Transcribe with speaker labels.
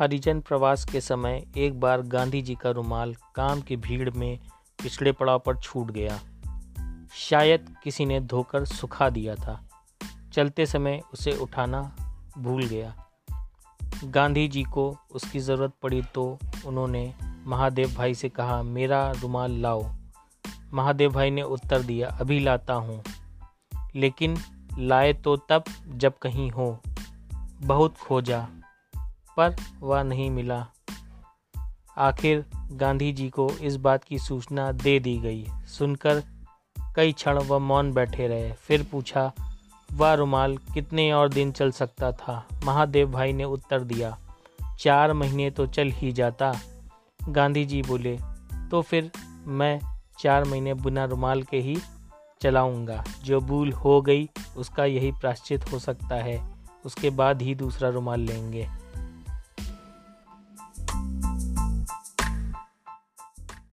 Speaker 1: हरिजन प्रवास के समय एक बार गांधी जी का रुमाल काम की भीड़ में पिछले पड़ाव पर छूट गया। शायद किसी ने धोकर सुखा दिया था। चलते समय उसे उठाना भूल गया। गांधी जी को उसकी ज़रूरत पड़ी तो उन्होंने महादेव भाई से कहा, मेरा रुमाल लाओ। महादेव भाई ने उत्तर दिया, अभी लाता हूँ। लेकिन लाए तो तब जब कहीं हो। बहुत खोजा। पर वह नहीं मिला। आखिर गांधी जी को इस बात की सूचना दे दी गई। सुनकर कई क्षण वह मौन बैठे रहे। फिर पूछा, वह रुमाल, कितने और दिन चल सकता था? महादेव भाई ने उत्तर दिया, चार महीने तो चल ही जाता। गांधी जी बोले तो फिर मैं चार महीने बिना रुमाल के ही चलाऊँगा। जो भूल हो गई, उसका यही प्राश्चित हो सकता है। उसके बाद ही दूसरा रुमाल लेंगे।